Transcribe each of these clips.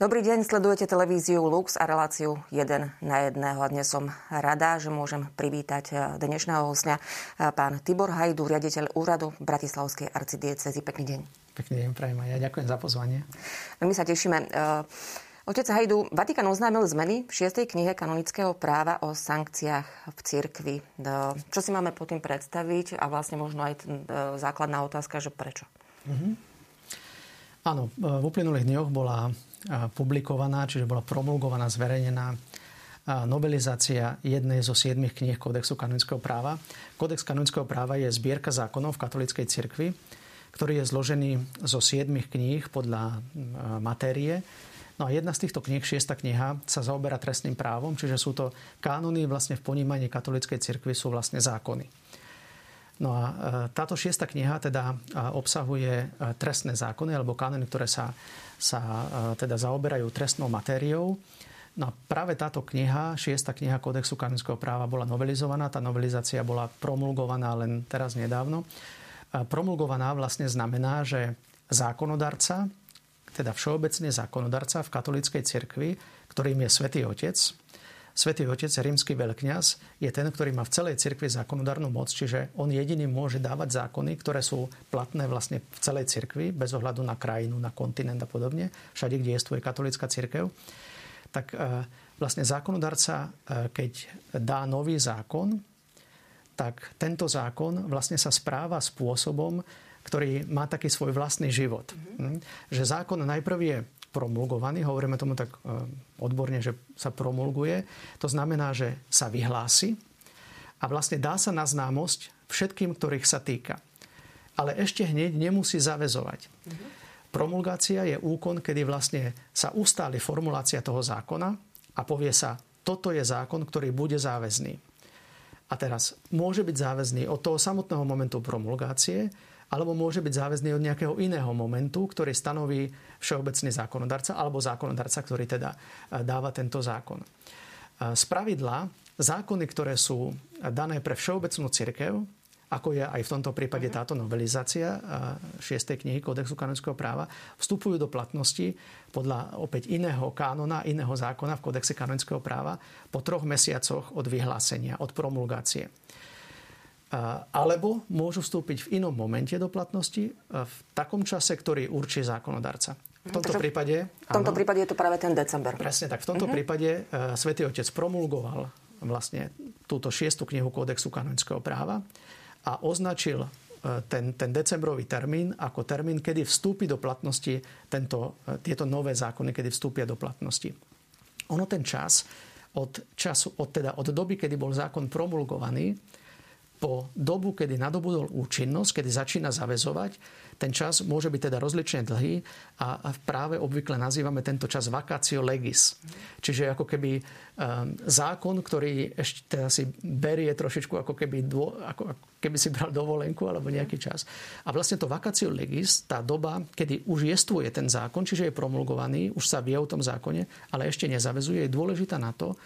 Dobrý deň, sledujete televíziu Lux a reláciu 1 na 1. A dnes som rada, že môžem privítať eh, dnešného hostia, eh, pán Tibor Hajdu, riaditeľ úradu Bratislavskej arcidiecezy. Pekný deň. Pekný deň, prajem aj ja. Ďakujem za pozvanie. Veľmi sa tešíme. Eh, otec Hajdu, Vatikán oznámil zmeny v 6. knihe kanonického práva o sankciách v cirkvi. Čo si máme po tým predstaviť a vlastne možno aj základná otázka, že prečo? Mm-hmm. Áno, v uplynulých dňoch bola publikovaná, čiže bola promulgovaná, zverejnená novelizácia jednej zo siedmých kníh Kódexu kanonického práva. Kódex kanonického práva je zbierka zákonov v katolíckej cirkvi, ktorý je zložený zo siedmých kníh podľa matérie. No a jedna z týchto kníh, šiesta kniha, sa zaoberá trestným právom, čiže sú to kánony vlastne v ponímaní katolíckej cirkvi sú vlastne zákony. No a e, táto šiesta kniha teda obsahuje e, trestné zákony alebo kánony, ktoré sa sa e, teda zaoberajú trestnou matériou. No a práve táto kniha, šiesta kniha Kodexu kanonického práva bola novelizovaná. Tá novelizácia bola promulgovaná len teraz nedávno. Promulgovaná vlastne znamená, že zákonodarca, teda všeobecne zákonodarca v katolíckej cirkvi, ktorým je Svetý Otec, Svetý Otec, rímsky veľkňaz, je ten, ktorý má v celej cirkvi zákonodárnu moc, čiže on jediný môže dávať zákony, ktoré sú platné vlastne v celej cirkvi, bez ohľadu na krajinu, na kontinent a podobne, všade, kde je katolická cirkev. Tak e, vlastne zákonodárca, e, keď dá nový zákon, tak tento zákon vlastne sa správa spôsobom, ktorý má taký svoj vlastný život. Mm-hmm. Že zákon najprv je promulgovaný, hovoríme tomu tak e, odborne, že sa promulguje. To znamená, že sa vyhlási a vlastne dá sa na známosť všetkým, ktorých sa týka. Ale ešte hneď nemusí zavezovať. Mm-hmm. Promulgácia je úkon, kedy vlastne sa ustáli formulácia toho zákona a povie sa, toto je zákon, ktorý bude záväzný. A teraz môže byť záväzný od toho samotného momentu promulgácie, alebo môže byť záväzný od nejakého iného momentu, ktorý stanoví všeobecný zákonodarca alebo zákonodarca, ktorý teda e, dáva tento zákon. Z e, pravidla zákony, ktoré sú dané pre všeobecnú cirkev, ako je aj v tomto prípade mhm. táto novelizácia 6. E, knihy Kodexu kanonického práva, vstupujú do platnosti podľa opäť iného kánona, iného zákona v Kodexe kanonického práva po troch mesiacoch od vyhlásenia, od promulgácie alebo môžu vstúpiť v inom momente do platnosti v takom čase, ktorý určí zákonodarca. V tomto, Takže prípade, v tomto áno, prípade je to práve ten december. Presne tak. V tomto uh-huh. prípade uh, Svetý Otec promulgoval vlastne túto šiestu knihu Kódexu kanonického práva a označil uh, ten, ten decembrový termín ako termín, kedy vstúpi do platnosti tento, uh, tieto nové zákony, kedy vstúpia do platnosti. Ono ten čas od, času, od, teda od doby, kedy bol zákon promulgovaný, po dobu, kedy nadobudol účinnosť, kedy začína zavezovať, ten čas môže byť teda rozlične dlhý a práve obvykle nazývame tento čas vacatio legis. Čiže ako keby um, zákon, ktorý ešte teda si berie trošičku ako keby, dvo, ako, ako keby si bral dovolenku alebo nejaký čas. A vlastne to vacatio legis, tá doba, kedy už jestvuje ten zákon, čiže je promulgovaný, už sa vie o tom zákone, ale ešte nezavezuje, je dôležitá na to,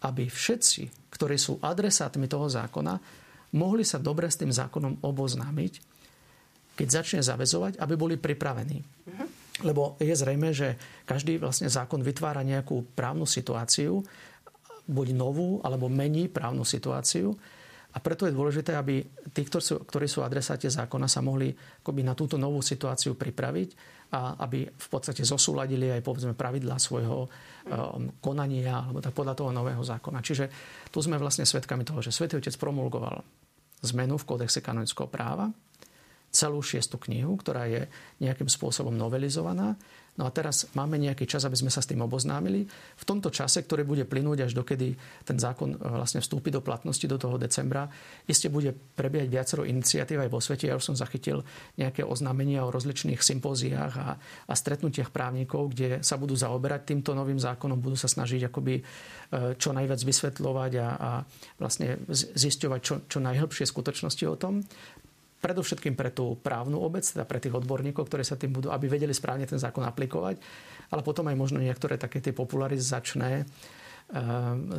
aby všetci, ktorí sú adresátmi toho zákona, mohli sa dobre s tým zákonom oboznámiť, keď začne zavezovať, aby boli pripravení. Uh-huh. Lebo je zrejme, že každý vlastne zákon vytvára nejakú právnu situáciu, buď novú, alebo mení právnu situáciu. A preto je dôležité, aby tí, ktorí sú, ktorí sú adresáte zákona, sa mohli akoby na túto novú situáciu pripraviť a aby v podstate zosúladili aj povedzme pravidlá svojho um, konania alebo tak podľa toho nového zákona. Čiže tu sme vlastne svedkami toho, že Svetý Otec promulgoval zmenu v kódexe kanonického práva, celú šiestu knihu, ktorá je nejakým spôsobom novelizovaná. No a teraz máme nejaký čas, aby sme sa s tým oboznámili. V tomto čase, ktorý bude plynúť až dokedy ten zákon e, vlastne vstúpi do platnosti do toho decembra, iste bude prebiehať viacero iniciatív aj vo svete. Ja už som zachytil nejaké oznámenia o rozličných sympóziách a, a stretnutiach právnikov, kde sa budú zaoberať týmto novým zákonom, budú sa snažiť akoby e, čo najviac vysvetľovať a, a vlastne zisťovať čo, čo najhlbšie skutočnosti o tom. Predovšetkým pre tú právnu obec, teda pre tých odborníkov, ktorí sa tým budú, aby vedeli správne ten zákon aplikovať, ale potom aj možno niektoré také tie popularizačné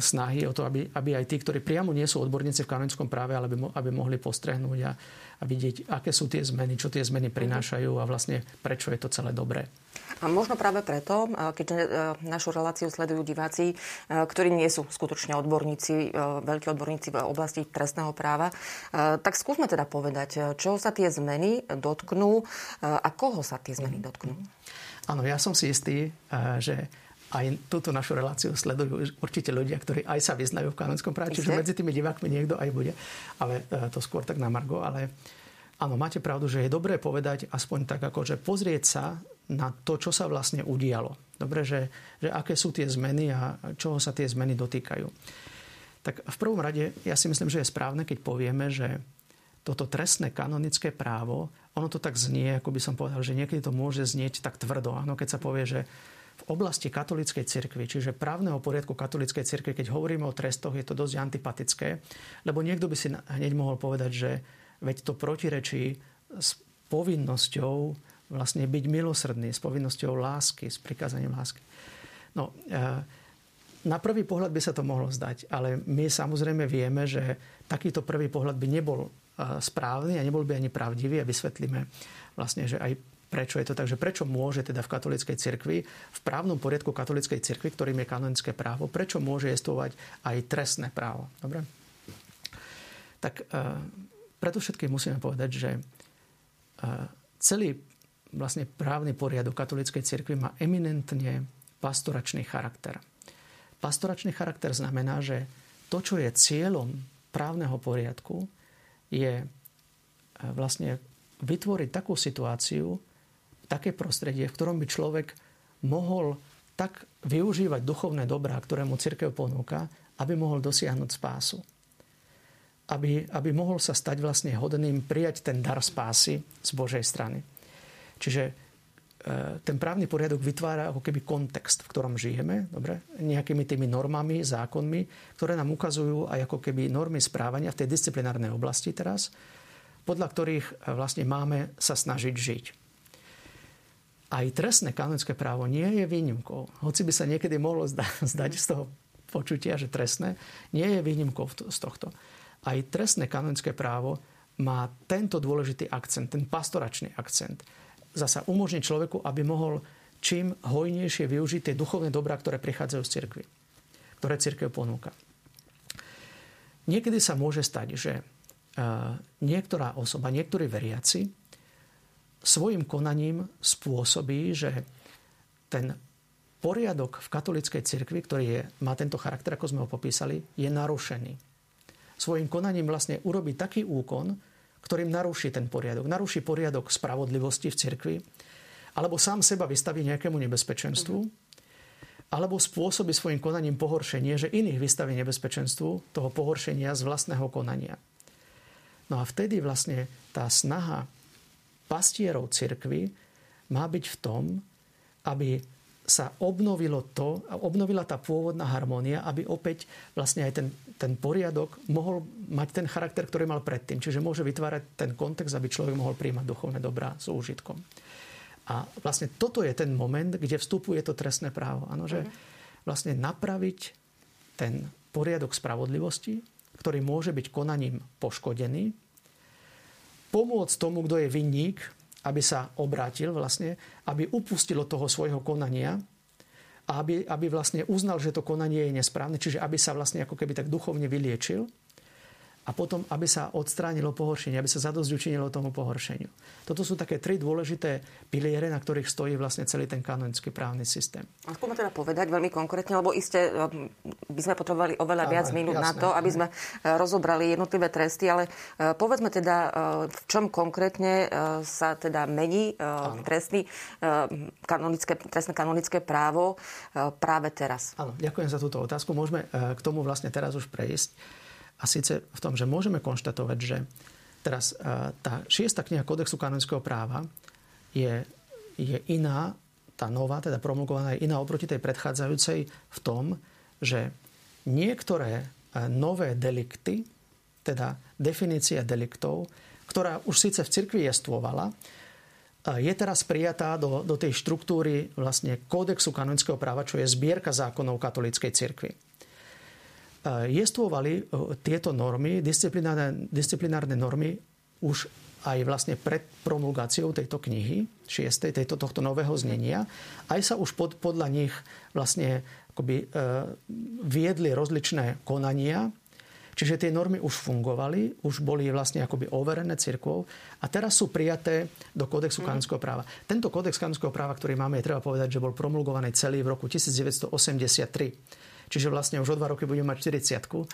snahy o to, aby, aby aj tí, ktorí priamo nie sú odborníci v kanonickom práve, ale aby, aby mohli postrehnúť a, a vidieť, aké sú tie zmeny, čo tie zmeny prinášajú a vlastne prečo je to celé dobré. A možno práve preto, keďže našu reláciu sledujú diváci, ktorí nie sú skutočne odborníci, veľkí odborníci v oblasti trestného práva, tak skúsme teda povedať, čo sa tie zmeny dotknú a koho sa tie zmeny dotknú. Áno, ja som si istý, že aj túto našu reláciu sledujú určite ľudia, ktorí aj sa vyznajú v kanonickom práve, čiže medzi tými divákmi niekto aj bude, ale e, to skôr tak na Margo. Ale áno, máte pravdu, že je dobré povedať aspoň tak, ako že pozrieť sa na to, čo sa vlastne udialo. Dobre, že, že aké sú tie zmeny a čoho sa tie zmeny dotýkajú. Tak v prvom rade ja si myslím, že je správne, keď povieme, že toto trestné kanonické právo, ono to tak znie, ako by som povedal, že niekedy to môže znieť tak tvrdo. Áno, keď sa povie, že v oblasti katolíckej cirkvi, čiže právneho poriadku katolíckej cirkvi, keď hovoríme o trestoch, je to dosť antipatické, lebo niekto by si hneď mohol povedať, že veď to protirečí s povinnosťou vlastne byť milosrdný, s povinnosťou lásky, s prikázaním lásky. No, e, na prvý pohľad by sa to mohlo zdať, ale my samozrejme vieme, že takýto prvý pohľad by nebol e, správny a nebol by ani pravdivý a vysvetlíme vlastne, že aj prečo je to tak, že prečo môže teda v katolíckej cirkvi, v právnom poriadku katolíckej cirkvi, ktorým je kanonické právo, prečo môže jestvovať aj trestné právo. Dobre? Tak uh, preto všetkým musíme povedať, že uh, celý vlastne právny poriadok katolíckej cirkvi má eminentne pastoračný charakter. Pastoračný charakter znamená, že to, čo je cieľom právneho poriadku, je vlastne vytvoriť takú situáciu, také prostredie, v ktorom by človek mohol tak využívať duchovné dobrá, ktoré mu církev ponúka, aby mohol dosiahnuť spásu. Aby, aby mohol sa stať vlastne hodným prijať ten dar spásy z Božej strany. Čiže e, ten právny poriadok vytvára ako keby kontext, v ktorom žijeme, dobre? nejakými tými normami, zákonmi, ktoré nám ukazujú aj ako keby normy správania v tej disciplinárnej oblasti teraz, podľa ktorých e, vlastne máme sa snažiť žiť aj trestné kanonické právo nie je výnimkou. Hoci by sa niekedy mohlo zdať z toho počutia, že trestné, nie je výnimkou z tohto. Aj trestné kanonické právo má tento dôležitý akcent, ten pastoračný akcent. Zasa umožní človeku, aby mohol čím hojnejšie využiť tie duchovné dobrá, ktoré prichádzajú z cirkvi, ktoré cirkev ponúka. Niekedy sa môže stať, že niektorá osoba, niektorí veriaci svojim konaním spôsobí, že ten poriadok v katolíckej cirkvi, ktorý je, má tento charakter, ako sme ho popísali, je narušený. Svojim konaním vlastne urobí taký úkon, ktorým naruší ten poriadok. Naruší poriadok spravodlivosti v cirkvi, alebo sám seba vystaví nejakému nebezpečenstvu, alebo spôsobí svojim konaním pohoršenie, že iných vystaví nebezpečenstvu toho pohoršenia z vlastného konania. No a vtedy vlastne tá snaha pastierov cirkvy má byť v tom, aby sa obnovilo to, obnovila tá pôvodná harmónia, aby opäť vlastne aj ten, ten poriadok mohol mať ten charakter, ktorý mal predtým. Čiže môže vytvárať ten kontext, aby človek mohol príjmať duchovné dobrá s úžitkom. A vlastne toto je ten moment, kde vstupuje to trestné právo. Ano, že mhm. vlastne napraviť ten poriadok spravodlivosti, ktorý môže byť konaním poškodený, pomôcť tomu, kto je vinník, aby sa obrátil vlastne, aby upustil od toho svojho konania a aby, aby vlastne uznal, že to konanie je nesprávne, čiže aby sa vlastne ako keby tak duchovne vyliečil a potom, aby sa odstránilo pohoršenie, aby sa zadosť učinilo tomu pohoršeniu. Toto sú také tri dôležité piliere, na ktorých stojí vlastne celý ten kanonický právny systém. A skúma teda povedať veľmi konkrétne, lebo iste eh, by sme potrebovali oveľa viac minút jasné, na to, aby sme eh, rozobrali jednotlivé tresty, ale eh, povedzme teda, v čom konkrétne sa teda mení trestný, kanonické, trestné kanonické právo práve teraz. Áno, ďakujem za túto otázku. Môžeme k tomu vlastne teraz už prejsť. A síce v tom, že môžeme konštatovať, že teraz e, tá šiesta kniha Kodexu kanonického práva je, je iná, tá nová, teda promulgovaná je iná oproti tej predchádzajúcej v tom, že niektoré e, nové delikty, teda definícia deliktov, ktorá už síce v cirkvi jestvovala, e, je teraz prijatá do, do tej štruktúry vlastne kódexu kanonického práva, čo je zbierka zákonov katolíckej cirkvi. Jestvovali tieto normy, disciplinárne, disciplinárne normy už aj vlastne pred promulgáciou tejto knihy, šiestej, tejto, tohto nového znenia. Aj sa už pod, podľa nich vlastne akoby, e, viedli rozličné konania, Čiže tie normy už fungovali, už boli vlastne akoby overené cirkvou a teraz sú prijaté do kódexu mm. kanonického práva. Tento kódex kanonického práva, ktorý máme, je treba povedať, že bol promulgovaný celý v roku 1983. Čiže vlastne už o dva roky budeme mať 40 mm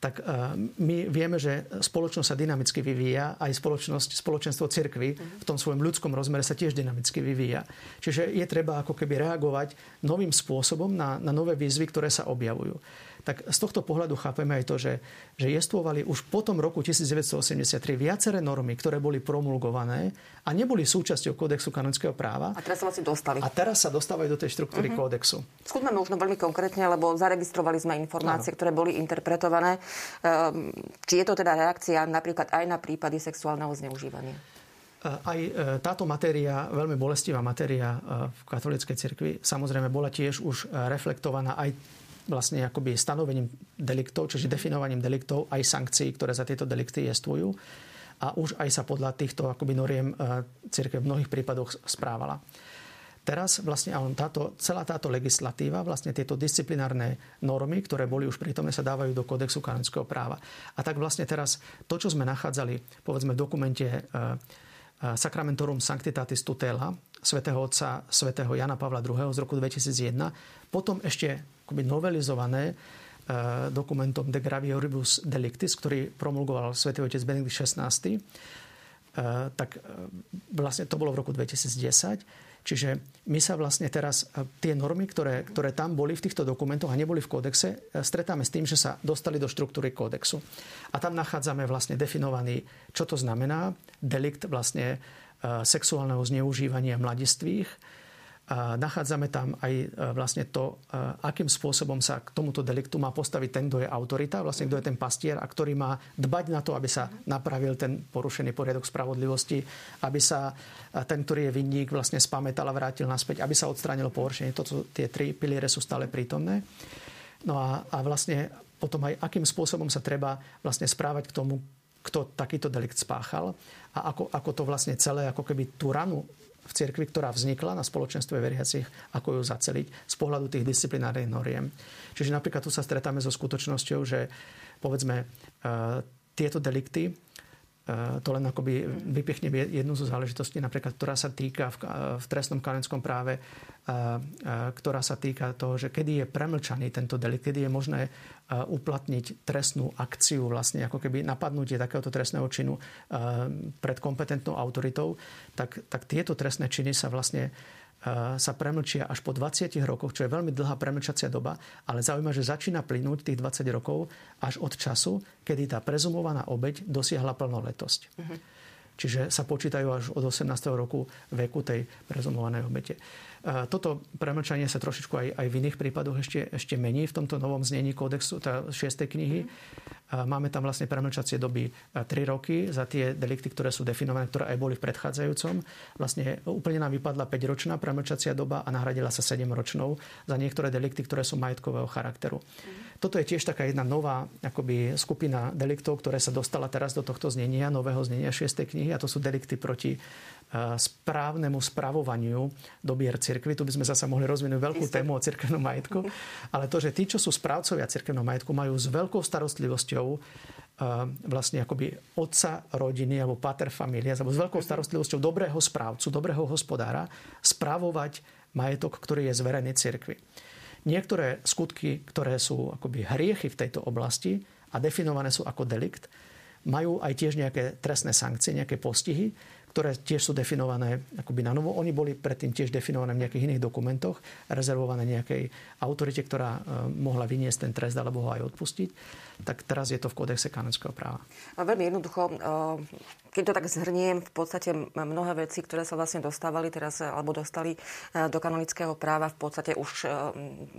tak e, my vieme, že spoločnosť sa dynamicky vyvíja, aj spoločnosť, spoločenstvo cirkvy v tom svojom ľudskom rozmere sa tiež dynamicky vyvíja. Čiže je treba ako keby reagovať novým spôsobom na, na nové výzvy, ktoré sa objavujú tak z tohto pohľadu chápeme aj to, že, že jestvovali už po tom roku 1983 viaceré normy, ktoré boli promulgované a neboli súčasťou kódexu kanonického práva. A teraz sa vlastne dostali. A teraz sa dostávajú do tej štruktúry uh-huh. kódexu. Skúsme možno veľmi konkrétne, lebo zaregistrovali sme informácie, ano. ktoré boli interpretované. Ehm, či je to teda reakcia napríklad aj na prípady sexuálneho zneužívania? Aj e, táto matéria, veľmi bolestivá matéria e, v katolíckej cirkvi, samozrejme bola tiež už e, reflektovaná aj vlastne akoby stanovením deliktov, čiže definovaním deliktov aj sankcií, ktoré za tieto delikty jestvujú. A už aj sa podľa týchto akoby noriem e, církev v mnohých prípadoch správala. Teraz vlastne táto, celá táto legislatíva, vlastne tieto disciplinárne normy, ktoré boli už prítomné, sa dávajú do kódexu kanonického práva. A tak vlastne teraz to, čo sme nachádzali, povedzme v dokumente e, e, Sacramentorum Sanctitatis Tutela svätého otca svätého Jana Pavla II. z roku 2001, potom ešte akoby novelizované e, dokumentom De Gravioribus Delictis, ktorý promulgoval svätý otec Benedikt XVI, e, tak e, vlastne to bolo v roku 2010. Čiže my sa vlastne teraz tie normy, ktoré, ktoré tam boli v týchto dokumentoch a neboli v kódexe, stretáme s tým, že sa dostali do štruktúry kódexu. A tam nachádzame vlastne definovaný, čo to znamená, delikt vlastne sexuálneho zneužívania mladistvých, nachádzame tam aj e, vlastne to, e, akým spôsobom sa k tomuto deliktu má postaviť ten, kto je autorita, vlastne kto je ten pastier a ktorý má dbať na to, aby sa napravil ten porušený poriadok spravodlivosti, aby sa e, ten, ktorý je vinník, vlastne spamätal a vrátil naspäť, aby sa odstránilo pohoršenie. Toto, tie tri piliere sú stále prítomné. No a, a vlastne potom aj akým spôsobom sa treba vlastne správať k tomu, kto takýto delikt spáchal a ako, ako to vlastne celé, ako keby tú ranu v cirkvi, ktorá vznikla na spoločenstve veriacich, ako ju zaceliť z pohľadu tých disciplinárnych noriem. Čiže napríklad tu sa stretáme so skutočnosťou, že povedzme e, tieto delikty to len akoby vypichne jednu zo záležitostí, napríklad, ktorá sa týka v, v trestnom kanonskom práve, e, e, ktorá sa týka toho, že kedy je premlčaný tento delikt, kedy je možné uplatniť trestnú akciu, vlastne ako keby napadnutie takéhoto trestného činu pred kompetentnou autoritou, tak, tak tieto trestné činy sa vlastne sa premlčia až po 20 rokoch, čo je veľmi dlhá premlčacia doba, ale zaujíma, že začína plynúť tých 20 rokov až od času, kedy tá prezumovaná obeď dosiahla plnoletosť. Uh-huh. Čiže sa počítajú až od 18. roku veku tej prezumovanej obete. Toto premlčanie sa trošičku aj, aj v iných prípadoch ešte, ešte mení v tomto novom znení kódexu, tá 6. knihy. Máme tam vlastne premlčacie doby 3 roky za tie delikty, ktoré sú definované, ktoré aj boli v predchádzajúcom. Vlastne úplne nám vypadla 5-ročná premlčacia doba a nahradila sa 7-ročnou za niektoré delikty, ktoré sú majetkového charakteru. Toto je tiež taká jedna nová akoby, skupina deliktov, ktoré sa dostala teraz do tohto znenia, nového znenia 6. knihy a to sú delikty proti správnemu spravovaniu dobier cirkvi. Tu by sme zase mohli rozvinúť veľkú Isté. tému o cirkevnom majetku. Ale to, že tí, čo sú správcovia cirkevného majetku, majú s veľkou starostlivosťou vlastne akoby otca rodiny alebo pater familia, alebo s veľkou starostlivosťou dobrého správcu, dobrého hospodára spravovať majetok, ktorý je zverený cirkvi. Niektoré skutky, ktoré sú akoby hriechy v tejto oblasti a definované sú ako delikt, majú aj tiež nejaké trestné sankcie, nejaké postihy, ktoré tiež sú definované akoby na novo. Oni boli predtým tiež definované v nejakých iných dokumentoch, rezervované nejakej autorite, ktorá e, mohla vyniesť ten trest alebo ho aj odpustiť. Tak teraz je to v kódexe kanonského práva. A veľmi jednoducho, e, keď to tak zhrniem, v podstate mnohé veci, ktoré sa vlastne dostávali teraz, e, alebo dostali e, do kanonického práva, v podstate už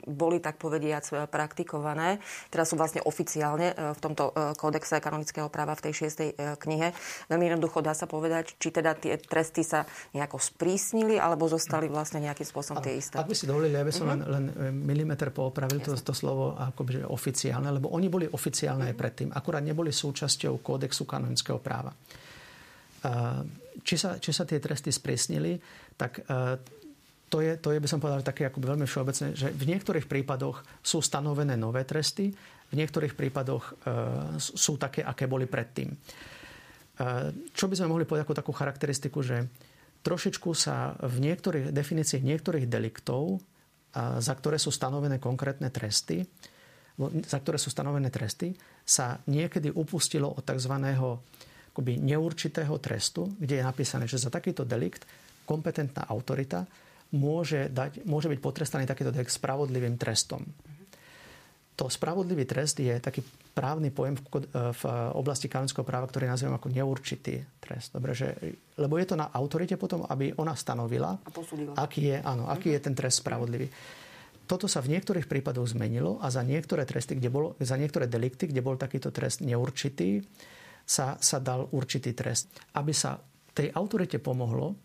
boli, tak povediac, praktikované. Teraz sú vlastne oficiálne v tomto kódexe kanonického práva v tej šiestej knihe. Veľmi jednoducho dá sa povedať, či teda tie tresty sa nejako sprísnili, alebo zostali vlastne nejakým spôsobom tie isté. Ak by si dovolili, ja by som mm-hmm. len, len milimeter poopravil to, to slovo akoby, oficiálne, lebo oni boli oficiálne mm-hmm. aj predtým. Akurát neboli súčasťou kódexu kanonického práva či sa, či sa tie tresty spresnili, tak to je, to je, by som povedal, také ako veľmi všeobecné, že v niektorých prípadoch sú stanovené nové tresty, v niektorých prípadoch sú také, aké boli predtým. Čo by sme mohli povedať ako takú charakteristiku, že trošičku sa v niektorých definíciách niektorých deliktov, za ktoré sú stanovené konkrétne tresty, za ktoré sú stanovené tresty, sa niekedy upustilo od tzv akoby neurčitého trestu, kde je napísané, že za takýto delikt kompetentná autorita môže, dať, môže byť potrestaný takýto delikt spravodlivým trestom. To spravodlivý trest je taký právny pojem v, v oblasti kanonického práva, ktorý nazývam ako neurčitý trest. Dobre, že, lebo je to na autorite potom, aby ona stanovila, aký je, áno, aký je ten trest spravodlivý. Toto sa v niektorých prípadoch zmenilo a za niektoré tresty, kde bolo, za niektoré delikty, kde bol takýto trest neurčitý, sa, sa dal určitý trest. Aby sa tej autorite pomohlo,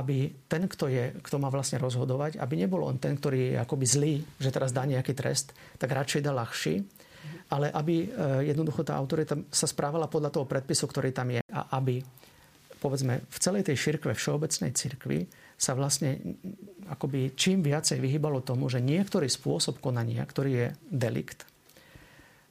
aby ten, kto, je, kto má vlastne rozhodovať, aby nebol on ten, ktorý je akoby zlý, že teraz dá nejaký trest, tak radšej dá ľahší, ale aby e, jednoducho tá autorita sa správala podľa toho predpisu, ktorý tam je a aby povedzme v celej tej širkve, všeobecnej cirkvi sa vlastne akoby čím viacej vyhýbalo tomu, že niektorý spôsob konania, ktorý je delikt,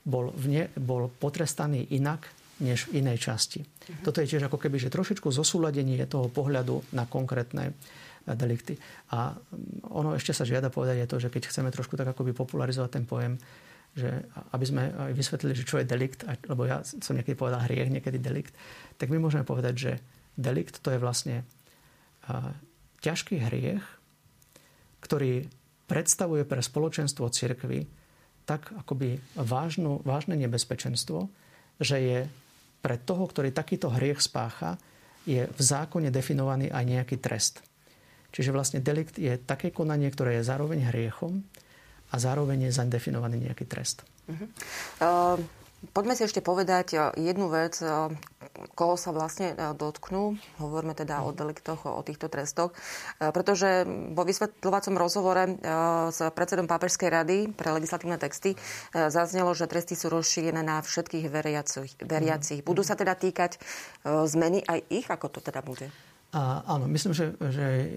bol, vne, bol potrestaný inak než v inej časti. Uh-huh. Toto je tiež ako keby, že trošičku zosúladenie toho pohľadu na konkrétne eh, delikty. A mm, ono ešte sa žiada povedať je to, že keď chceme trošku tak akoby popularizovať ten pojem, že aby sme aj vysvetlili, že čo je delikt, lebo ja som niekedy povedal hriech, niekedy delikt, tak my môžeme povedať, že delikt to je vlastne ťažký hriech, ktorý predstavuje pre spoločenstvo cirkvy tak akoby vážnu, vážne nebezpečenstvo, že je pre toho, ktorý takýto hriech spácha, je v zákone definovaný aj nejaký trest. Čiže vlastne delikt je také konanie, ktoré je zároveň hriechom a zároveň je zaň definovaný nejaký trest. Uh-huh. Uh... Poďme si ešte povedať jednu vec, koho sa vlastne dotknú. Hovoríme teda o deliktoch, o týchto trestoch. Pretože vo vysvetľovacom rozhovore s predsedom Pápežskej rady pre legislatívne texty zaznelo, že tresty sú rozšírené na všetkých veriacich. veriacich. Budú sa teda týkať zmeny aj ich? Ako to teda bude? A áno, myslím, že, že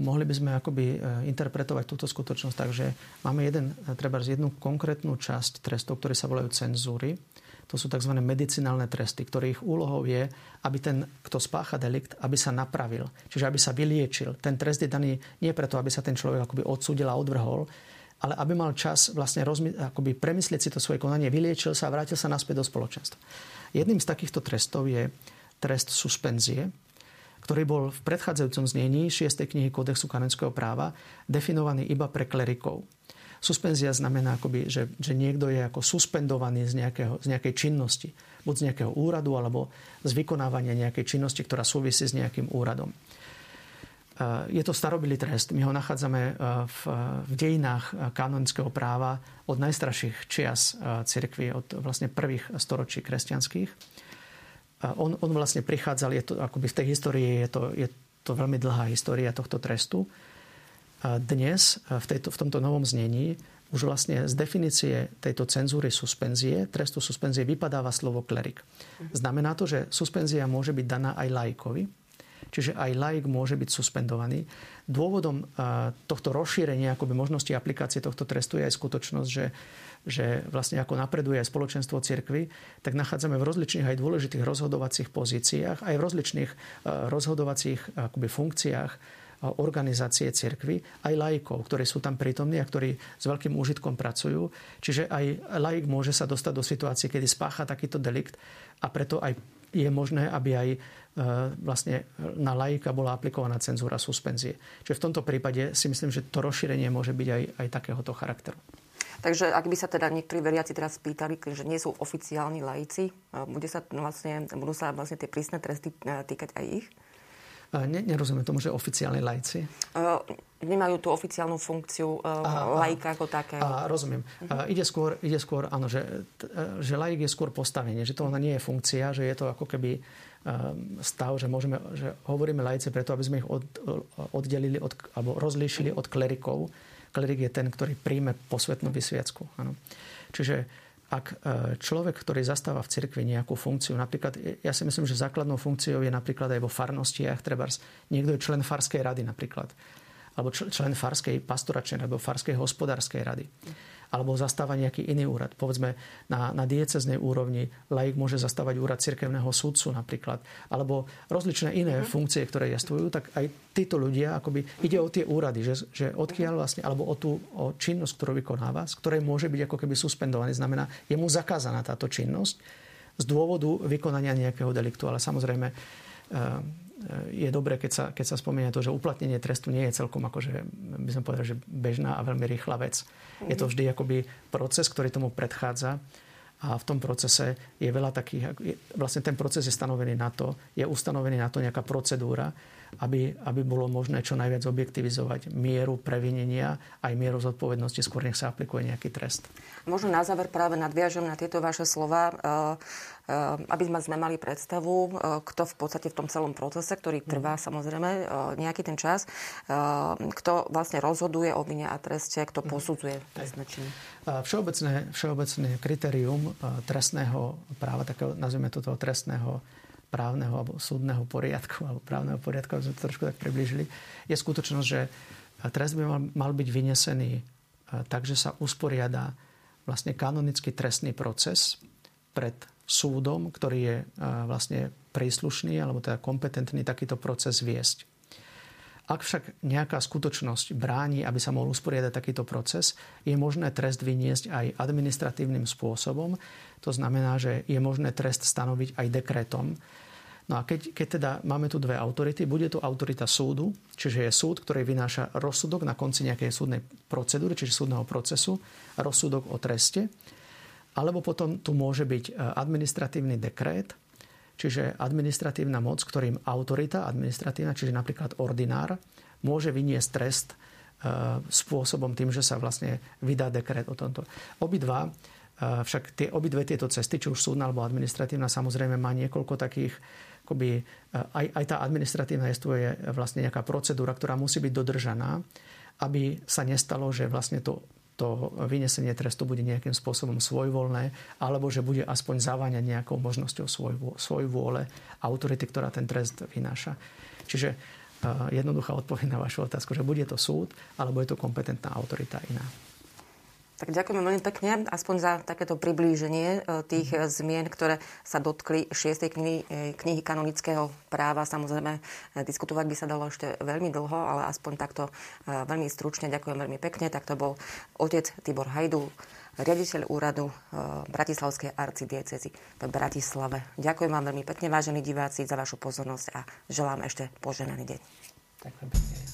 mohli by sme akoby e, interpretovať túto skutočnosť tak, že máme jeden, e, treba jednu konkrétnu časť trestov, ktoré sa volajú cenzúry. To sú tzv. medicinálne tresty, ktorých úlohou je, aby ten, kto spácha delikt, aby sa napravil. Čiže aby sa vyliečil. Ten trest je daný nie preto, aby sa ten človek akoby odsúdil a odvrhol, ale aby mal čas vlastne rozmi- akoby premyslieť si to svoje konanie, vyliečil sa a vrátil sa naspäť do spoločenstva. Jedným z takýchto trestov je trest suspenzie, ktorý bol v predchádzajúcom znení 6. knihy Kodexu kanonského práva definovaný iba pre klerikov. Suspenzia znamená, akoby, že, že niekto je ako suspendovaný z, nejakého, z nejakej činnosti. Buď z nejakého úradu, alebo z vykonávania nejakej činnosti, ktorá súvisí s nejakým úradom. Je to starobilý trest. My ho nachádzame v, v dejinách kanonického práva od najstarších čias cirkvi, od vlastne prvých storočí kresťanských on, on vlastne prichádzal, je to, akoby v tej histórii je to, je to veľmi dlhá história tohto trestu. A dnes v, tejto, v tomto novom znení už vlastne z definície tejto cenzúry suspenzie, trestu suspenzie vypadáva slovo klerik. Znamená to, že suspenzia môže byť daná aj lajkovi, čiže aj laik môže byť suspendovaný. Dôvodom tohto rozšírenia akoby možnosti aplikácie tohto trestu je aj skutočnosť, že že vlastne ako napreduje aj spoločenstvo cirkvy, tak nachádzame v rozličných aj dôležitých rozhodovacích pozíciách, aj v rozličných eh, rozhodovacích eh, akoby funkciách eh, organizácie cirkvy, aj laikov, ktorí sú tam prítomní a ktorí s veľkým úžitkom pracujú. Čiže aj laik môže sa dostať do situácie, kedy spácha takýto delikt a preto aj je možné, aby aj vlastne na laika bola aplikovaná cenzúra suspenzie. Čiže v tomto prípade si myslím, že to rozšírenie môže byť aj, aj takéhoto charakteru. Takže ak by sa teda niektorí veriaci teraz spýtali, že nie sú oficiálni laici, bude sa vlastne, budú sa vlastne tie prísne tresty týkať aj ich? Ne, nerozumiem tomu, že oficiálni lajci. Nemajú tú oficiálnu funkciu uh, lajka ako také. A, rozumiem. Uh-huh. ide, skôr, ide skôr, áno, že, že laik je skôr postavenie, že to ona nie je funkcia, že je to ako keby stav, že, môžeme, že hovoríme lajce preto, aby sme ich od, oddelili od, alebo rozlíšili od klerikov. Klerik je ten, ktorý príjme posvetnú vysviacku. Áno. Čiže ak e, človek, ktorý zastáva v cirkvi nejakú funkciu, napríklad, ja si myslím, že základnou funkciou je napríklad aj vo farnostiach, treba niekto je člen farskej rady napríklad, alebo člen farskej pastoračnej alebo farskej hospodárskej rady alebo zastáva nejaký iný úrad. Povedzme, na, na dieceznej úrovni laik môže zastávať úrad cirkevného súdcu napríklad, alebo rozličné iné uh-huh. funkcie, ktoré jestvujú, tak aj títo ľudia, akoby ide o tie úrady, že, že odkiaľ vlastne, alebo o tú o činnosť, ktorú vykonáva, z ktorej môže byť ako keby suspendovaný. Znamená, je mu zakázaná táto činnosť z dôvodu vykonania nejakého deliktu. Ale samozrejme, eh, je dobré, keď sa, keď sa spomenie to, že uplatnenie trestu nie je celkom akože, by som povedal, že bežná a veľmi rýchla vec. Je to vždy akoby proces, ktorý tomu predchádza a v tom procese je veľa takých, vlastne ten proces je stanovený na to, je ustanovený na to nejaká procedúra, aby, aby bolo možné čo najviac objektivizovať mieru previnenia aj mieru zodpovednosti, skôr nech sa aplikuje nejaký trest. Možno na záver práve nadviažem na tieto vaše slova, eh, eh, aby sme mali predstavu, eh, kto v podstate v tom celom procese, ktorý trvá mhm. samozrejme nejaký ten čas, kto vlastne rozhoduje o vine a treste, kto mhm. posudzuje trestné činy. Všeobecné, všeobecné kritérium trestného práva, takého, nazvime to toho trestného právneho alebo súdneho poriadku, alebo právneho poriadku, aby sme to trošku tak približili, je skutočnosť, že trest by mal, mal byť vynesený tak, že sa usporiada vlastne kanonický trestný proces pred súdom, ktorý je vlastne príslušný alebo teda kompetentný takýto proces viesť. Ak však nejaká skutočnosť bráni, aby sa mohol usporiadať takýto proces, je možné trest vyniesť aj administratívnym spôsobom. To znamená, že je možné trest stanoviť aj dekretom. No a keď, keď teda máme tu dve autority, bude tu autorita súdu, čiže je súd, ktorý vynáša rozsudok na konci nejakej súdnej procedúry, čiže súdneho procesu, rozsudok o treste. Alebo potom tu môže byť e, administratívny dekrét, Čiže administratívna moc, ktorým autorita administratívna, čiže napríklad ordinár, môže vyniesť trest e, spôsobom tým, že sa vlastne vydá dekret o tomto. Obidva, e, však tie, obidve tieto cesty, či už súdna alebo administratívna, samozrejme má niekoľko takých, akoby, e, aj, aj tá administratívna je vlastne nejaká procedúra, ktorá musí byť dodržaná, aby sa nestalo, že vlastne to to vynesenie trestu bude nejakým spôsobom svojvoľné, alebo že bude aspoň zaváňať nejakou možnosťou svoj, vôle autority, ktorá ten trest vynáša. Čiže uh, jednoduchá odpoveď na vašu otázku, že bude to súd, alebo je to kompetentná autorita iná. Tak ďakujeme veľmi pekne, aspoň za takéto priblíženie e, tých mm. zmien, ktoré sa dotkli šiestej knihy, e, knihy kanonického práva. Samozrejme, diskutovať by sa dalo ešte veľmi dlho, ale aspoň takto veľmi stručne. Ďakujem veľmi pekne. Tak to bol otec Tibor Hajdu, riaditeľ úradu Bratislavskej arcidiecezy v Bratislave. Ďakujem vám veľmi pekne, vážení diváci, za vašu pozornosť a želám ešte poženaný deň. Ďakujem.